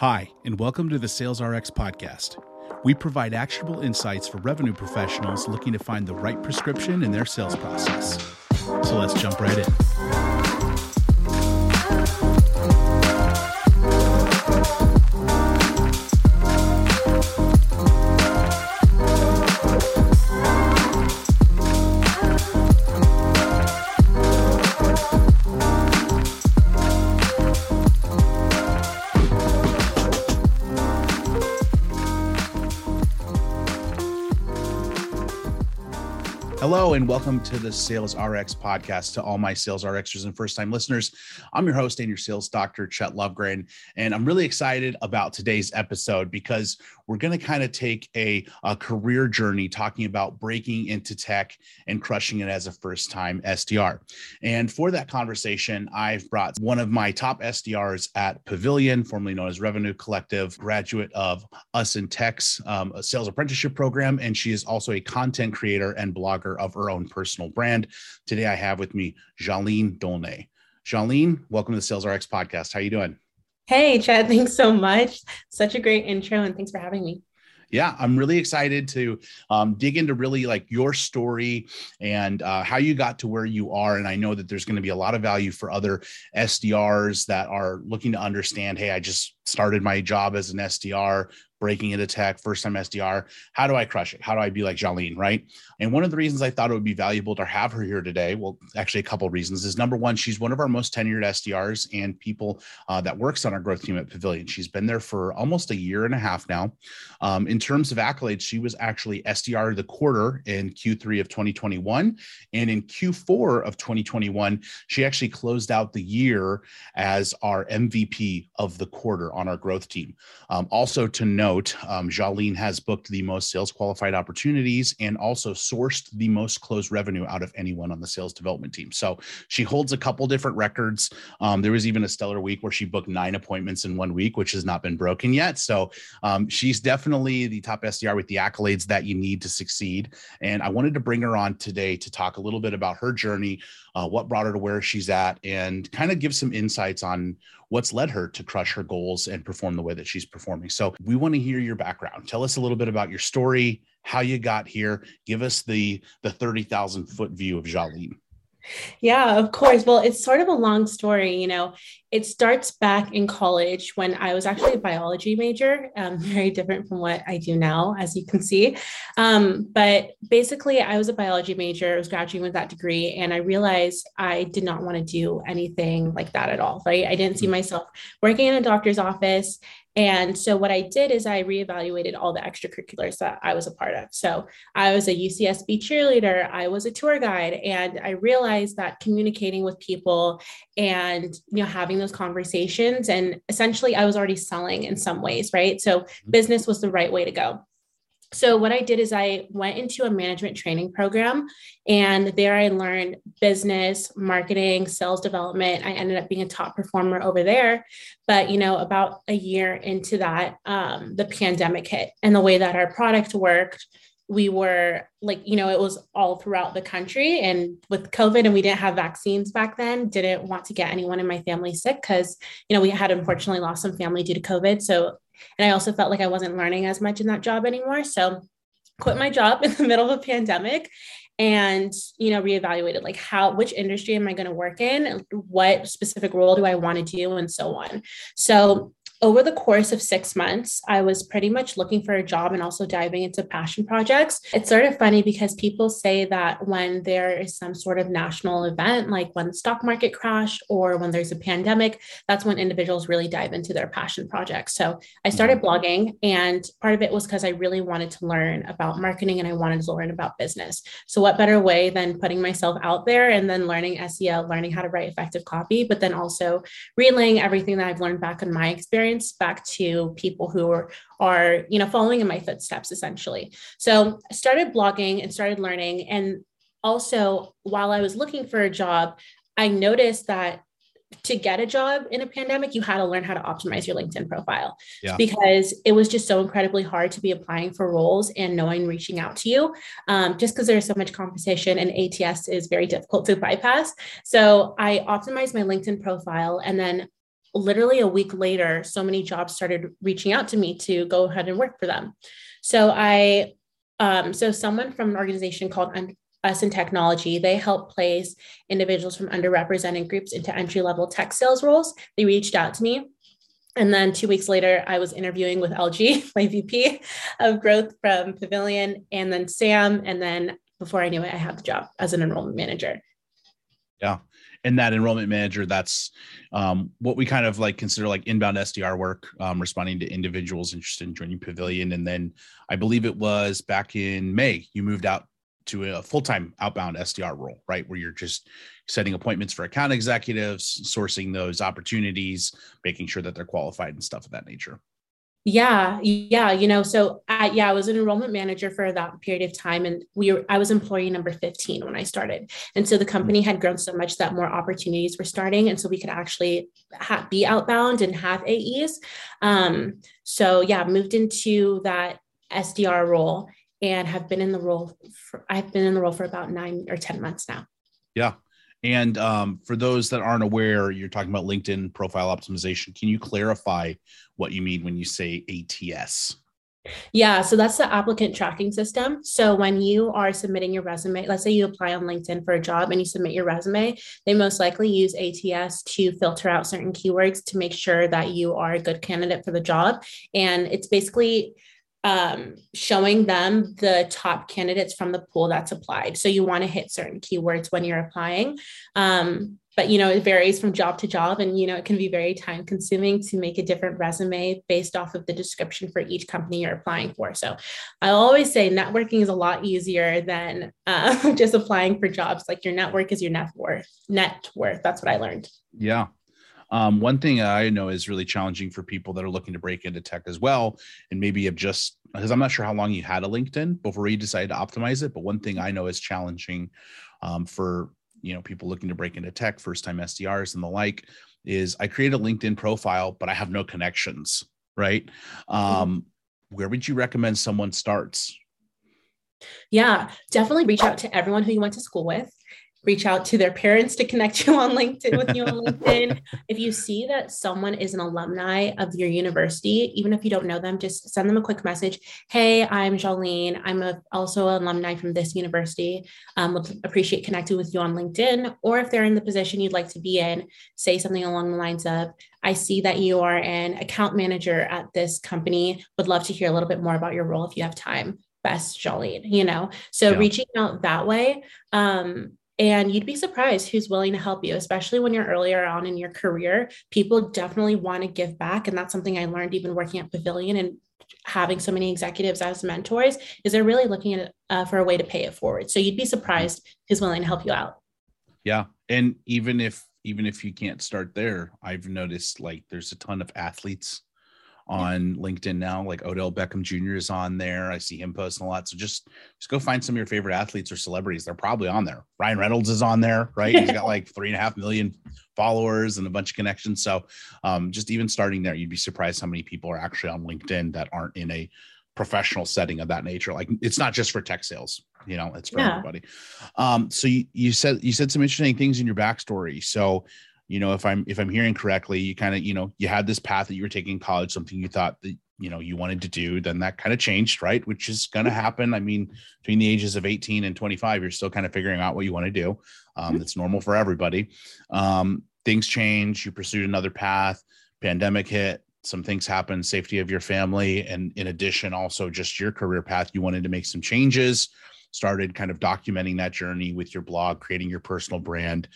Hi, and welcome to the SalesRx podcast. We provide actionable insights for revenue professionals looking to find the right prescription in their sales process. So let's jump right in. And welcome to the Sales RX podcast to all my Sales RXers and first time listeners. I'm your host and your sales doctor, Chet Lovegren. And I'm really excited about today's episode because we're going to kind of take a, a, career journey talking about breaking into tech and crushing it as a first time SDR. And for that conversation, I've brought one of my top SDRs at Pavilion, formerly known as Revenue Collective, graduate of Us in Tech's um, sales apprenticeship program. And she is also a content creator and blogger of her own personal brand. Today I have with me Jaline Dolnay. Jaline, welcome to the Sales RX podcast. How are you doing? Hey, Chad, thanks so much. Such a great intro, and thanks for having me. Yeah, I'm really excited to um, dig into really like your story and uh, how you got to where you are. And I know that there's going to be a lot of value for other SDRs that are looking to understand hey, I just started my job as an SDR breaking into tech, first time SDR. How do I crush it? How do I be like Jaline, right? And one of the reasons I thought it would be valuable to have her here today, well, actually a couple of reasons is number one, she's one of our most tenured SDRs and people uh, that works on our growth team at Pavilion. She's been there for almost a year and a half now. Um, in terms of accolades, she was actually SDR of the quarter in Q3 of 2021. And in Q4 of 2021, she actually closed out the year as our MVP of the quarter on our growth team. Um, also to note, um, has booked the most sales qualified opportunities and also sourced the most closed revenue out of anyone on the sales development team. So she holds a couple different records. Um, there was even a stellar week where she booked nine appointments in one week, which has not been broken yet. So um, she's definitely the top SDR with the accolades that you need to succeed. And I wanted to bring her on today to talk a little bit about her journey, uh, what brought her to where she's at, and kind of give some insights on what's led her to crush her goals and perform the way that she's performing. So we want to hear your background. Tell us a little bit about your story, how you got here. Give us the the 30,000 foot view of Jaline. Yeah, of course. Well, it's sort of a long story. You know, it starts back in college when I was actually a biology major, um, very different from what I do now, as you can see. Um, but basically, I was a biology major, I was graduating with that degree, and I realized I did not want to do anything like that at all, right? I didn't see mm. myself working in a doctor's office and so what I did is I reevaluated all the extracurriculars that I was a part of. So I was a UCSB cheerleader, I was a tour guide, and I realized that communicating with people and you know having those conversations and essentially I was already selling in some ways, right? So mm-hmm. business was the right way to go. So, what I did is I went into a management training program, and there I learned business, marketing, sales development. I ended up being a top performer over there. But, you know, about a year into that, um, the pandemic hit, and the way that our product worked, we were like, you know, it was all throughout the country. And with COVID, and we didn't have vaccines back then, didn't want to get anyone in my family sick because, you know, we had unfortunately lost some family due to COVID. So and I also felt like I wasn't learning as much in that job anymore. So quit my job in the middle of a pandemic and you know reevaluated like how which industry am i going to work in what specific role do i want to do and so on so over the course of six months, I was pretty much looking for a job and also diving into passion projects. It's sort of funny because people say that when there is some sort of national event, like when the stock market crashed or when there's a pandemic, that's when individuals really dive into their passion projects. So I started mm-hmm. blogging, and part of it was because I really wanted to learn about marketing and I wanted to learn about business. So, what better way than putting myself out there and then learning SEO, learning how to write effective copy, but then also relaying everything that I've learned back in my experience experience back to people who are, are you know following in my footsteps essentially so i started blogging and started learning and also while i was looking for a job i noticed that to get a job in a pandemic, you had to learn how to optimize your LinkedIn profile yeah. because it was just so incredibly hard to be applying for roles and no one reaching out to you um, just because there's so much competition and ATS is very difficult to bypass. So I optimized my LinkedIn profile and then literally a week later, so many jobs started reaching out to me to go ahead and work for them. So I, um, so someone from an organization called Us in Technology, they help place individuals from underrepresented groups into entry level tech sales roles. They reached out to me. And then two weeks later, I was interviewing with LG, my VP of growth from Pavilion, and then Sam. And then before I knew it, I had the job as an enrollment manager. Yeah and that enrollment manager that's um, what we kind of like consider like inbound sdr work um, responding to individuals interested in joining pavilion. And then i believe it was back in may you moved out to a full-time outbound sdr role right? Where you're just setting appointments for account executives sourcing those opportunities making sure that they're qualified and stuff of that nature yeah, yeah, you know, so I, yeah, I was an enrollment manager for that period of time, and we were I was employee number fifteen when I started, and so the company had grown so much that more opportunities were starting, and so we could actually ha- be outbound and have AEs. Um, so yeah, moved into that SDR role and have been in the role. For, I've been in the role for about nine or ten months now. Yeah, and um, for those that aren't aware, you're talking about LinkedIn profile optimization. Can you clarify what you mean when you say ATS? Yeah, so that's the applicant tracking system. So when you are submitting your resume, let's say you apply on LinkedIn for a job and you submit your resume, they most likely use ATS to filter out certain keywords to make sure that you are a good candidate for the job. And it's basically um, showing them the top candidates from the pool that's applied. So you want to hit certain keywords when you're applying. Um, but you know it varies from job to job and you know it can be very time consuming to make a different resume based off of the description for each company you're applying for. So i always say networking is a lot easier than uh, just applying for jobs. Like your network is your net worth net worth. That's what i learned. Yeah um, one thing I know is really challenging for people that are looking to break into tech as well, and maybe have just because I'm not sure how long you had a LinkedIn before you decided to optimize it. But one thing I know is challenging um, for you know people looking to break into tech, first time SDRs and the like, is I create a LinkedIn profile, but I have no connections. Right? Mm-hmm. Um, where would you recommend someone starts? Yeah, definitely reach out to everyone who you went to school with reach out to their parents to connect you on LinkedIn with you on LinkedIn. If you see that someone is an alumni of your university, even if you don't know them, just send them a quick message. Hey, I'm Jolene. I'm a, also an alumni from this university. Um, would appreciate connecting with you on LinkedIn. Or if they're in the position you'd like to be in, say something along the lines of, I see that you are an account manager at this company. Would love to hear a little bit more about your role if you have time best Jolene, you know? So yeah. reaching out that way. Um, and you'd be surprised who's willing to help you, especially when you're earlier on in your career. People definitely want to give back. And that's something I learned even working at Pavilion and having so many executives as mentors is they're really looking at uh, for a way to pay it forward. So you'd be surprised who's willing to help you out. Yeah. And even if even if you can't start there, I've noticed like there's a ton of athletes on LinkedIn now. Like Odell Beckham Jr. is on there. I see him posting a lot. So just just go find some of your favorite athletes or celebrities. They're probably on there. Ryan Reynolds is on there, right? He's got like three and a half million followers and a bunch of connections. So um, just even starting there, you'd be surprised how many people are actually on LinkedIn that aren't in a professional setting of that nature. Like it's not just for tech sales, you know, it's for yeah. everybody. Um, so you, you said you said some interesting things in your backstory. So you know if i'm if i'm hearing correctly you kind of you know you had this path that you were taking in college something you thought that you know you wanted to do then that kind of changed right? Which is going to happen. I mean between the ages of 18 and 25 you're still kind of figuring out what you want to do. Um, mm-hmm. that's normal for everybody. Um, things change you pursued another path pandemic hit some things happen safety of your family and in addition also just your career path you wanted to make some changes started kind of documenting that journey with your blog creating your personal brand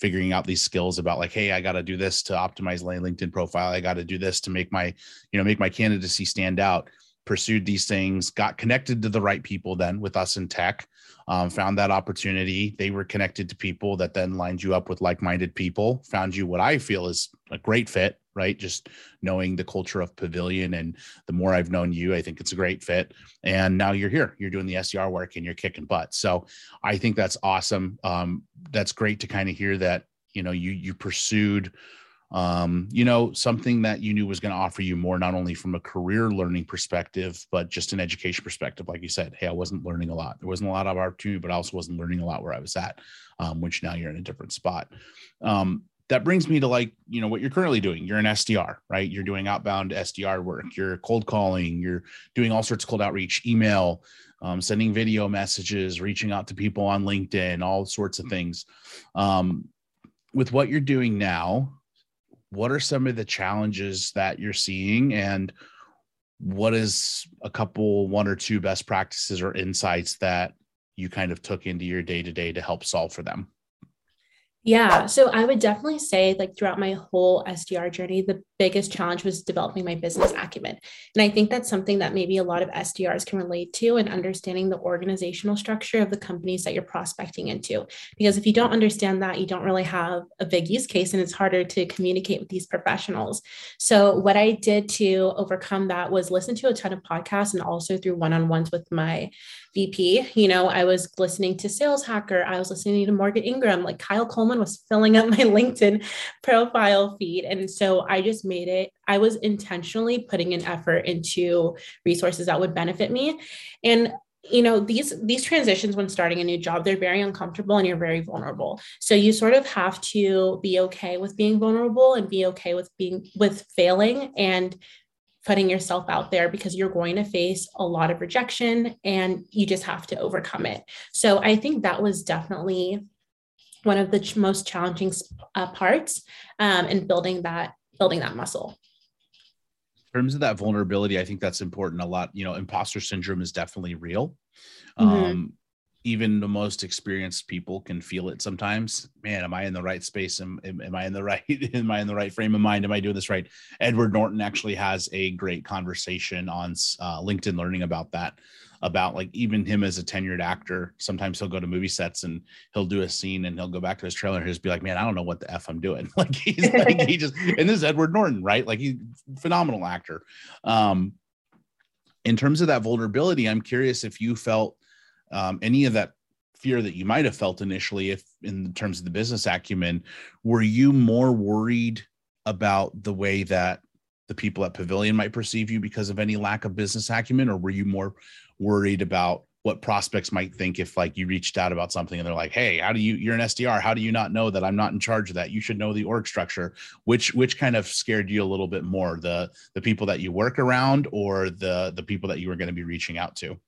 figuring out these skills about like hey i got to do this to optimize my linkedin profile. I got to do this to make my you know make my candidacy stand out. Pursued these things got connected to the right people then with us in tech um, found that opportunity. They were connected to people that then lined you up with like-minded people found you what i feel is a great fit right? Just knowing the culture of Pavilion and the more I've known you, I think it's a great fit. And now you're here, you're doing the SDR work and you're kicking butt. So I think that's awesome. Um, that's great to kind of hear that, you know, you, you pursued, um, you know, something that you knew was going to offer you more, not only from a career learning perspective, but just an education perspective. Like you said, Hey, I wasn't learning a lot. There wasn't a lot of opportunity, but I also wasn't learning a lot where I was at, um, which now you're in a different spot. Um, that brings me to like you know what you're currently doing. You're an sdr right? You're doing outbound sdr work. You're cold calling. You're doing all sorts of cold outreach email um, sending video messages reaching out to people on linkedin all sorts of things. Um, with what you're doing now what are some of the challenges that you're seeing? And what is a couple one or two best practices or insights that you kind of took into your day to day to help solve for them yeah. So I would definitely say, like, throughout my whole SDR journey, the biggest challenge was developing my business acumen. And I think that's something that maybe a lot of SDRs can relate to and understanding the organizational structure of the companies that you're prospecting into. Because if you don't understand that, you don't really have a big use case and it's harder to communicate with these professionals. So, what I did to overcome that was listen to a ton of podcasts and also through one on ones with my VP. You know, I was listening to Sales Hacker, I was listening to Morgan Ingram, like Kyle Coleman was filling up my LinkedIn profile feed. And so I just made it, I was intentionally putting an effort into resources that would benefit me. And you know these these transitions when starting a new job they're very uncomfortable and you're very vulnerable so you sort of have to be okay with being vulnerable and be okay with being with failing and putting yourself out there because you're going to face a lot of rejection and you just have to overcome it. So i think that was definitely one of the ch- most challenging uh, parts um, in building that building that muscle. In terms of that vulnerability i think that's important a lot. You know imposter syndrome is definitely real. Mm-hmm. Even the most experienced people can feel it sometimes man am i in the right space am, am, am, i in the right am i in the right frame of mind am i doing this right edward norton actually has a great conversation on uh, linkedin learning about that about like even him as a tenured actor. Sometimes he'll go to movie sets and he'll do a scene and he'll go back to his trailer and he'll just be like, "Man, I don't know what the f I'm doing." Like he's like he just and this is Edward Norton, right? Like he's phenomenal actor. Um, in terms of that vulnerability, I'm curious if you felt um, any of that fear that you might have felt initially, if in terms of the business acumen, were you more worried about the way that the people at Pavilion might perceive you because of any lack of business acumen, or were you more worried about what prospects might think if like you reached out about something and they're like hey how do you you're an sdr how do you not know that i'm not in charge of that? You should know the org structure. Which which kind of scared you a little bit more the the people that you work around or the the people that you were going to be reaching out to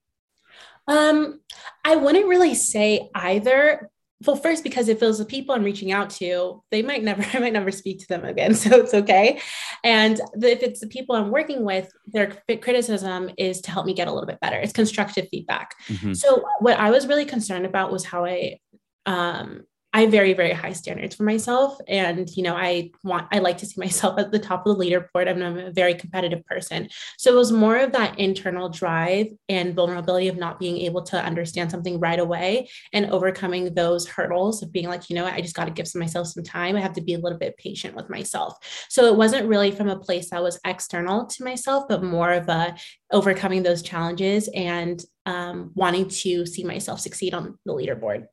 um i wouldn't really say either. Well first because if it was the people i'm reaching out to they might never i might never speak to them again so it's okay. And the, if it's the people i'm working with their criticism is to help me get a little bit better. It's constructive feedback. Mm-hmm. so what i was really concerned about was how i um, I have very, very high standards for myself. And, you know, I want, I like to see myself at the top of the leaderboard. I'm, I'm a very competitive person. So it was more of that internal drive and vulnerability of not being able to understand something right away and overcoming those hurdles of being like, you know, I just got to give myself some time. I have to be a little bit patient with myself. So it wasn't really from a place that was external to myself, but more of a overcoming those challenges and um, wanting to see myself succeed on the leaderboard.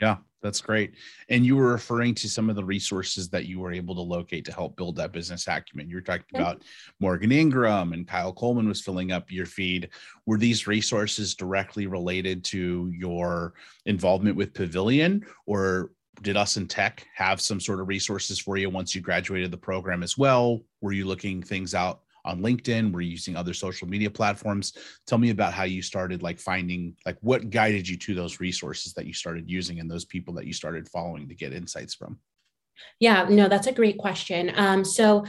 Yeah, that's great. And you were referring to some of the resources that you were able to locate to help build that business acumen. You were talking about Morgan Ingram and Kyle Coleman was filling up your feed. Were these resources directly related to your involvement with Pavilion, or did us in tech have some sort of resources for you once you graduated the program as well? Were you looking things out on LinkedIn? Were you using other social media platforms? Tell me about how you started like finding like what guided you to those resources that you started using and those people that you started following to get insights from. Yeah, no, that's a great question. Um, so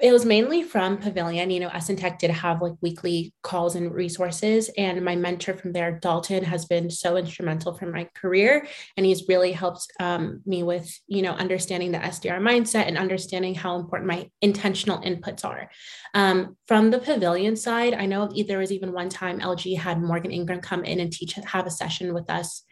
it was mainly from Pavilion. You know, Tech did have like weekly calls and resources. And my mentor from there, Dalton, has been so instrumental for my career. And he's really helped um, me with, you know, understanding the SDR mindset and understanding how important my intentional inputs are. Um, from the Pavilion side, I know there was even one time LG had Morgan Ingram come in and teach, have a session with us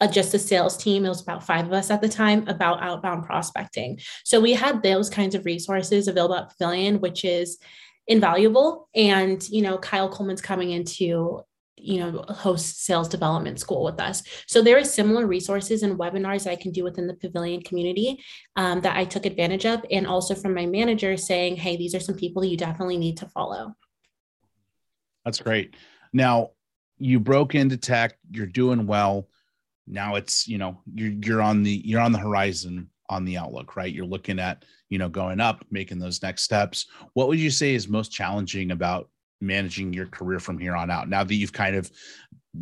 a, just a sales team. It was about five of us at the time about outbound prospecting. So we had those kinds of resources available at Pavilion, which is invaluable. And, you know, Kyle Coleman's coming into you know host sales development school with us so there are similar resources and webinars i can do within the pavilion community um, that i took advantage of and also from my manager saying hey these are some people you definitely need to follow that's great now you broke into tech you're doing well now it's you know you're you're on the you're on the horizon on the outlook, right? You're looking at, you know, going up, making those next steps. What would you say is most challenging about managing your career from here on out? Now that you've kind of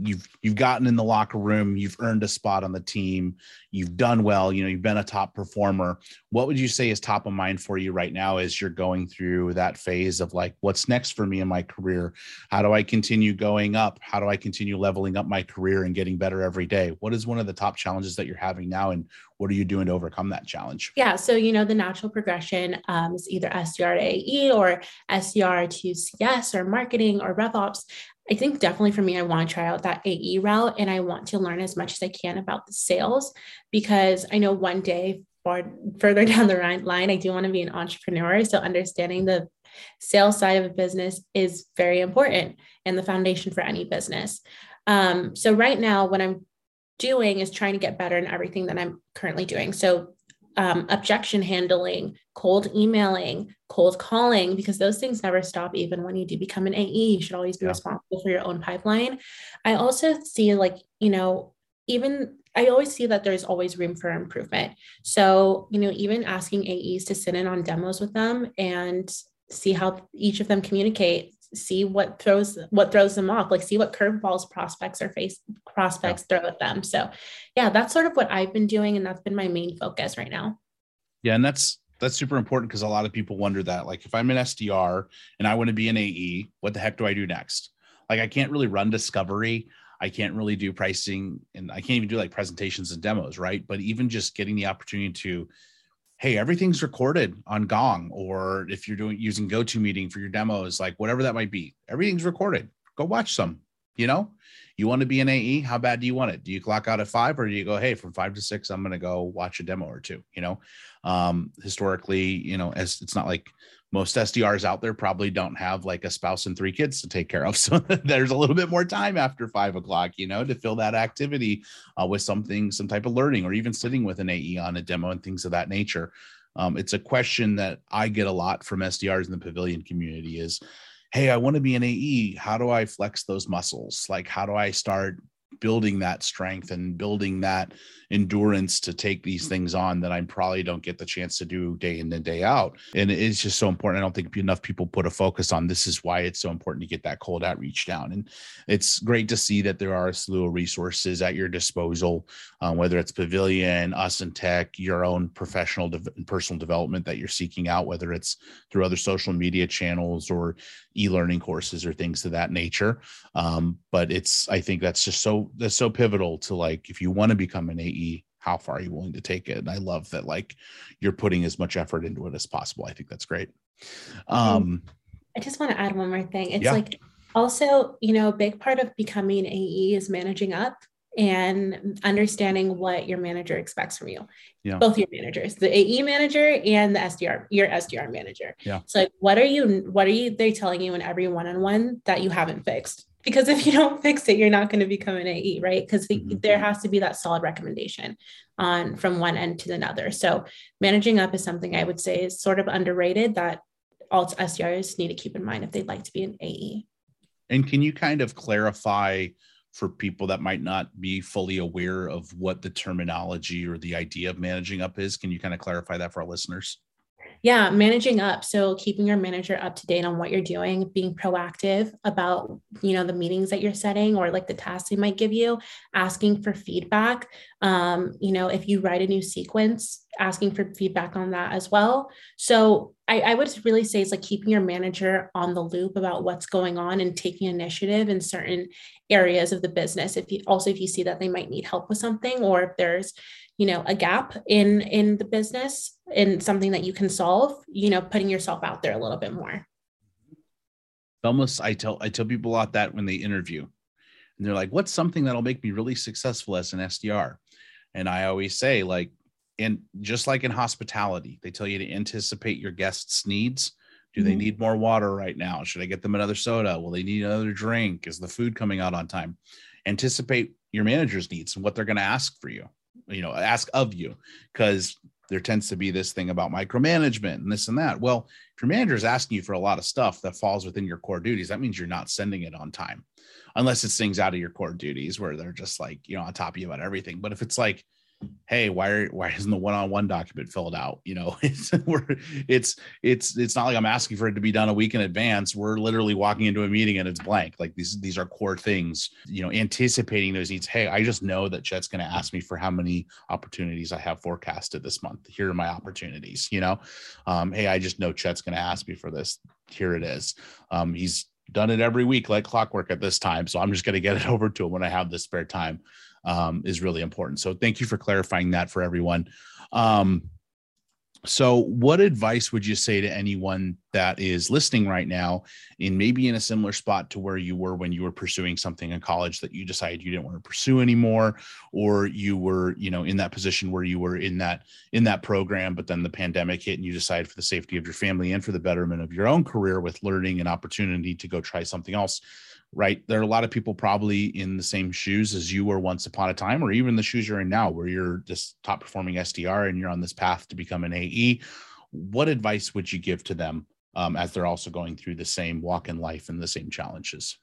you've you've gotten in the locker room you've earned a spot on the team you've done well you know you've been a top performer. What would you say is top of mind for you right now as you're going through that phase of like what's next for me in my career? How do i continue going up? How do i continue leveling up my career and getting better every day? What is one of the top challenges that you're having now and what are you doing to overcome that challenge yeah so you know the natural progression um, is either sdr to ae or sdr to cs or marketing or rev ops I think definitely for me, I want to try out that AE route and I want to learn as much as I can about the sales because I know one day far further down the line, I do want to be an entrepreneur. So understanding the sales side of a business is very important and the foundation for any business. Um, so right now, what I'm doing is trying to get better in everything that I'm currently doing. So um, objection handling, cold emailing, cold calling, because those things never stop. Even when you do become an AE, you should always be yeah. responsible for your own pipeline. I also see, like, you know, even I always see that there's always room for improvement. So, you know, even asking AEs to sit in on demos with them and see how each of them communicate see what throws what throws them off like see what curveballs prospects or face prospects yeah. throw at them. So yeah that's sort of what i've been doing and that's been my main focus right now. Yeah and that's that's super important because a lot of people wonder that like if i'm an sdr and i want to be an ae what the heck do i do next? Like i can't really run discovery i can't really do pricing and i can't even do like presentations and demos right? But even just getting the opportunity to hey everything's recorded on gong or if you're doing using GoToMeeting for your demos like whatever that might be everything's recorded. Go watch some you know? You want to be an ae how bad do you want it? Do you clock out at five or do you go hey from five to six i'm going to go watch a demo or two you know? Um historically you know as it's not like most SDRs out there probably don't have like a spouse and three kids to take care of. So there's a little bit more time after five o'clock, you know, to fill that activity uh, with something, some type of learning, or even sitting with an AE on a demo and things of that nature. Um, it's a question that I get a lot from SDRs in the pavilion community is, Hey, I want to be an AE. How do I flex those muscles? Like, how do I start building that strength and building that endurance to take these things on that I probably don't get the chance to do day in and day out. And it's just so important. I don't think enough people put a focus on this is why it's so important to get that cold outreach down. And it's great to see that there are a slew of resources at your disposal, um, whether it's Pavilion, Us in Tech, your own professional de- personal development that you're seeking out, whether it's through other social media channels or e-learning courses or things of that nature. Um, but it's I think that's just so that's so pivotal to like if you want to become an AE, how far are you willing to take it? And I love that like you're putting as much effort into it as possible. I think that's great. Um, I just want to add one more thing. It's yeah. like also, you know, a big part of becoming AE is managing up and understanding what your manager expects from you. Yeah. Both your managers, the AE manager and the SDR, your SDR manager. Yeah. So like what are you what are you they telling you in every one-on-one that you haven't fixed? Because if you don't fix it, you're not going to become an AE, right? Because mm-hmm. there has to be that solid recommendation on from one end to another. So managing up is something I would say is sort of underrated that all SDRs need to keep in mind if they'd like to be an AE. And can you kind of clarify for people that might not be fully aware of what the terminology or the idea of managing up is. Can you kind of clarify that for our listeners? Yeah, managing up. So keeping your manager up to date on what you're doing, being proactive about, you know, the meetings that you're setting or like the tasks they might give you, asking for feedback. Um, you know, if you write a new sequence, asking for feedback on that as well. So I, I would really say it's like keeping your manager on the loop about what's going on and taking initiative in certain areas of the business. If you also if you see that they might need help with something or if there's you know a gap in in the business in something that you can solve you know putting yourself out there a little bit more. Almost i tell i tell people a lot that when they interview and they're like what's something that'll make me really successful as an sdr and i always say like and just like in hospitality they tell you to anticipate your guests needs. Do they mm-hmm. need more water right now? Should i get them another soda? Will they need another drink? Is the food coming out on time? Anticipate your manager's needs and what they're going to ask for you you know ask of you because there tends to be this thing about micromanagement and this and that. Well if your manager is asking you for a lot of stuff that falls within your core duties that means you're not sending it on time unless it's things out of your core duties where they're just like you know on top of you about everything. But if it's like hey why are, why isn't the one-on-one document filled out? You know it's it's it's it's not like i'm asking for it to be done a week in advance. We're literally walking into a meeting and it's blank. Like these these are core things you know anticipating those needs. Hey i just know that chet's going to ask me for how many opportunities i have forecasted this month. Here are my opportunities you know? Um, hey i just know chet's going to ask me for this. Here it is. Um, he's done it every week like clockwork at this time so i'm just going to get it over to him when i have the spare time um, is really important. So thank you for clarifying that for everyone. Um, so, what advice would you say to anyone that is listening right now, and maybe in a similar spot to where you were when you were pursuing something in college that you decided you didn't want to pursue anymore, or you were, you know, in that position where you were in that in that program, but then the pandemic hit and you decided for the safety of your family and for the betterment of your own career with learning and opportunity to go try something else right? There are a lot of people probably in the same shoes as you were once upon a time, or even the shoes you're in now, where you're just top performing SDR and you're on this path to become an AE. What advice would you give to them um, as they're also going through the same walk in life and the same challenges?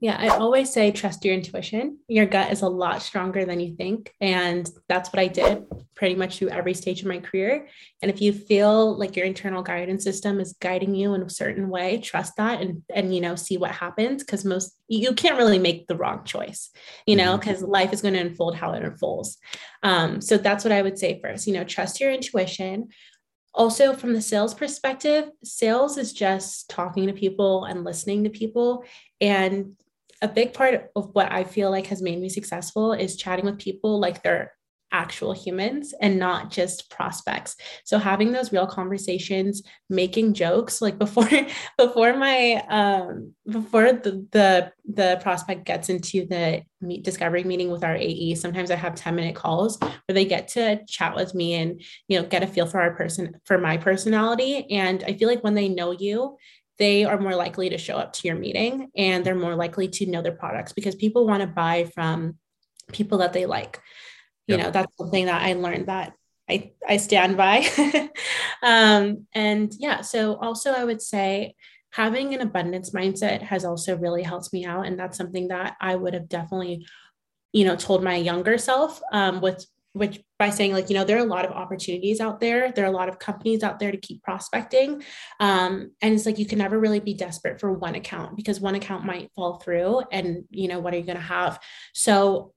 Yeah, I always say trust your intuition. Your gut is a lot stronger than you think. And that's what I did pretty much through every stage of my career. And if you feel like your internal guidance system is guiding you in a certain way, trust that and and you know, see what happens. Cause most you can't really make the wrong choice, you know, because mm-hmm. life is going to unfold how it unfolds. Um, so that's what I would say first, you know, trust your intuition. Also, from the sales perspective, sales is just talking to people and listening to people. And a big part of what I feel like has made me successful is chatting with people like they're actual humans and not just prospects. So having those real conversations making jokes like before before my um before the the, the prospect gets into the meet discovery meeting with our ae sometimes i have 10 minute calls where they get to chat with me and you know get a feel for our person for my personality. And i feel like when they know you they are more likely to show up to your meeting and they're more likely to know their products because people want to buy from people that they like. You yep. know, that's something that I learned that I, I stand by. um, and yeah, so also I would say having an abundance mindset has also really helped me out. And that's something that I would have definitely, you know, told my younger self um, with which by saying like you know there are a lot of opportunities out there. There are a lot of companies out there to keep prospecting. Um, and it's like you can never really be desperate for one account because one account might fall through and you know what are you going to have? So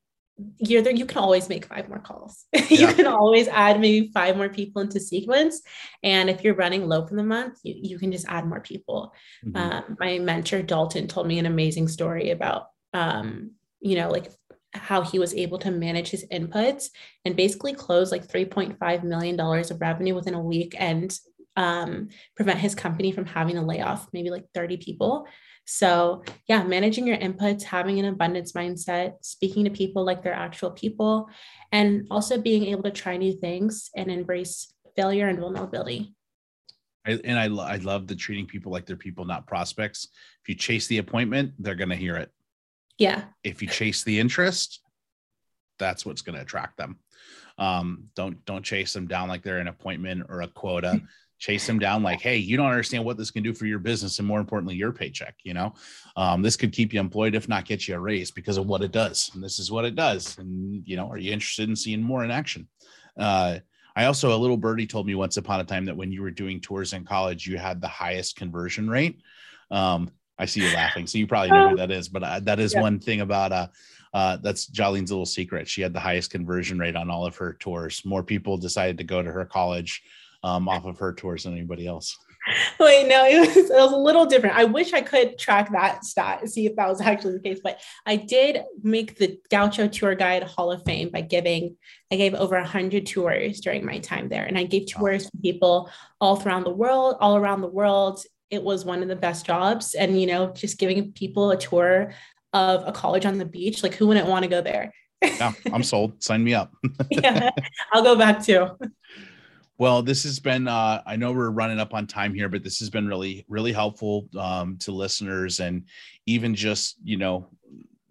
you're there you can always make five more calls. Yeah. you can always add maybe five more people into sequence. And if you're running low for the month you, you can just add more people. Mm-hmm. um, my mentor dalton told me an amazing story about um, you know like how he was able to manage his inputs and basically close like $3.5 million of revenue within a week and um, prevent his company from having a layoff, maybe like 30 people. So, yeah, managing your inputs, having an abundance mindset, speaking to people like they're actual people, and also being able to try new things and embrace failure and vulnerability. I, and I, I love the treating people like they're people, not prospects. If you chase the appointment, they're going to hear it. Yeah. If you chase the interest, that's what's going to attract them. Um, don't don't chase them down like they're an appointment or a quota. chase them down like, hey, you don't understand what this can do for your business and more importantly, your paycheck. You know, um, this could keep you employed, if not get you a raise because of what it does. And this is what it does. And you know, are you interested in seeing more in action? Uh, I also a little birdie told me once upon a time that when you were doing tours in college, you had the highest conversion rate. Um, I see you laughing, so you probably know who that is. But uh, that is yeah. one thing about uh, uh, that's Jolene's little secret. She had the highest conversion rate on all of her tours. More people decided to go to her college um, off of her tours than anybody else. Wait, no, it was, it was a little different. I wish I could track that stat, see if that was actually the case. But I did make the Gaucho Tour Guide Hall of Fame by giving, I gave over 100 tours during my time there. And I gave tours to people all around the world, all around the world it was one of the best jobs. And, you know, just giving people a tour of a college on the beach, like who wouldn't want to go there? yeah, I'm sold. Sign me up. yeah, I'll go back too. Well, this has been, uh, I know we're running up on time here, but this has been really, really helpful um, to listeners and even just, you know,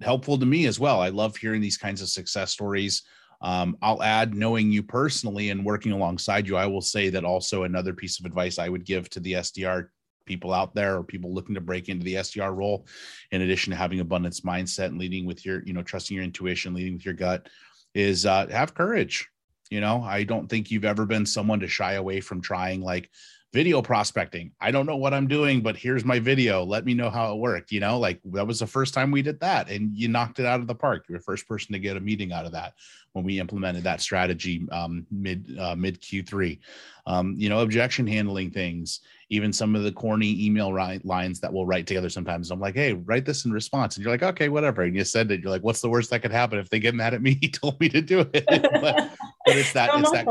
helpful to me as well. I love hearing these kinds of success stories. Um, I'll add, knowing you personally and working alongside you, I will say that also another piece of advice I would give to the SDR people out there or people looking to break into the SDR role, in addition to having abundance mindset and leading with your, you know, trusting your intuition, leading with your gut, is uh, have courage. You know, I don't think you've ever been someone to shy away from trying like video prospecting. I don't know what I'm doing, but here's my video. Let me know how it worked. You know, like that was the first time we did that and you knocked it out of the park. You're the first person to get a meeting out of that when we implemented that strategy um, mid uh, mid Q3. Um, you know, objection handling things, even some of the corny email ri- lines that we'll write together sometimes. I'm like, hey, write this in response. And you're like, okay, whatever. And you said that you're like, what's the worst that could happen if they get mad at me? He told me to do it. but, but it's that, it's that.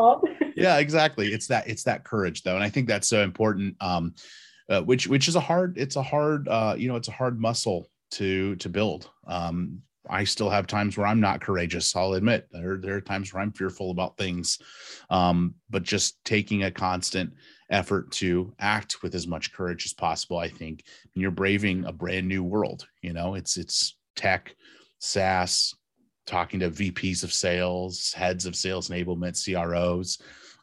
Yeah, exactly. It's that, it's that courage though. And I think that's so important. Um, uh, which, which is a hard, it's a hard, uh, you know, it's a hard muscle to, to build. Um, I still have times where I'm not courageous. I'll admit there, there are times where I'm fearful about things. Um, but just taking a constant effort to act with as much courage as possible, I think you're braving a brand new world. You know, it's it's tech, SaaS, talking to VPs of sales, heads of sales enablement, CROs.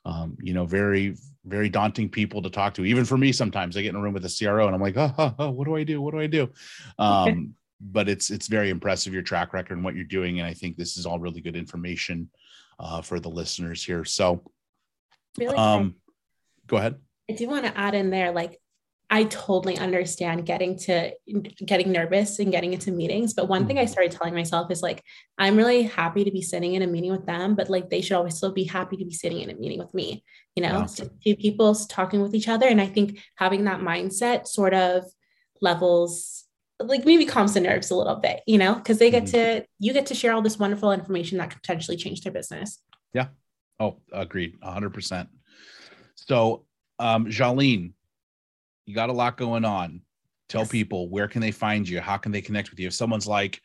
Um, you know, very, very daunting people to talk to. Even for me, sometimes I get in a room with a CRO and I'm like, oh, oh, oh what do I do? What do I do? Um, but it's it's very impressive your track record and what you're doing, and I think this is all really good information uh, for the listeners here. So, really, um, go ahead. I do want to add in there, like I totally understand getting to getting nervous and getting into meetings. But one thing I mm-hmm. started telling myself is like, I'm really happy to be sitting in a meeting with them, but like they should always still be happy to be sitting in a meeting with me. You know, yeah. two people talking with each other. And I think having that mindset sort of levels like maybe calms the nerves a little bit, you know, because they get mm-hmm. to you get to share all this wonderful information that could potentially change their business. Yeah. Oh, agreed. hundred percent. So um Jaline, you got a lot going on. Tell yes. people where can they find you? How can they connect with you? If someone's like,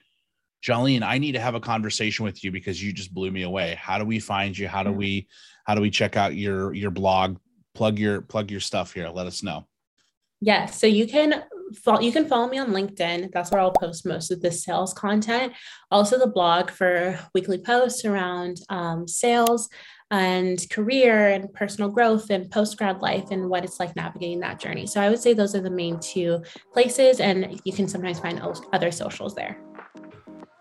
Jolene, I need to have a conversation with you because you just blew me away. How do we find you? How do we how do we check out your your blog? Plug your plug your stuff here. Let us know. Yes. So you can follow, you can follow me on LinkedIn. That's where I'll post most of the sales content. Also, the blog for weekly posts around um, sales and career and personal growth and post grad life and what it's like navigating that journey. So I would say those are the main two places, and you can sometimes find other socials there.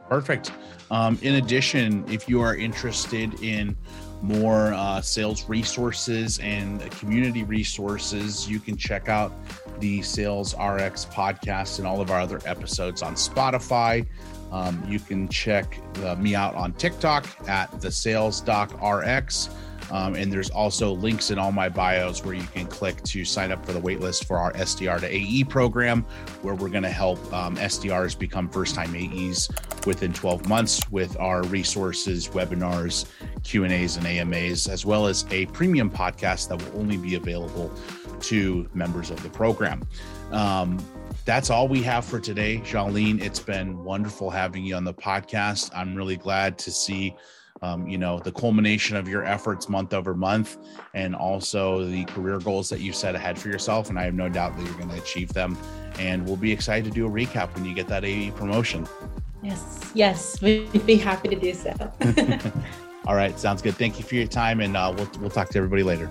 Perfect. Um, in addition, if you are interested in more uh, sales resources and community resources, you can check out the Sales RX podcast and all of our other episodes on Spotify. Um, you can check uh, me out on TikTok at the Sales Doc RX. Um, and there's also links in all my bios where you can click to sign up for the waitlist for our SDR to AE program, where we're going to help um, SDRs become first time AEs within 12 months with our resources, webinars, Q and A's, and AMAs, as well as a premium podcast that will only be available to members of the program. Um, that's all we have for today, Jaline. It's been wonderful having you on the podcast. I'm really glad to see um, you know the culmination of your efforts month over month and also the career goals that you set ahead for yourself and i have no doubt that you're going to achieve them. And we'll be excited to do a recap when you get that ae promotion. Yes yes we'd be happy to do so. All right sounds good. Thank you for your time and uh, we'll, we'll talk to everybody later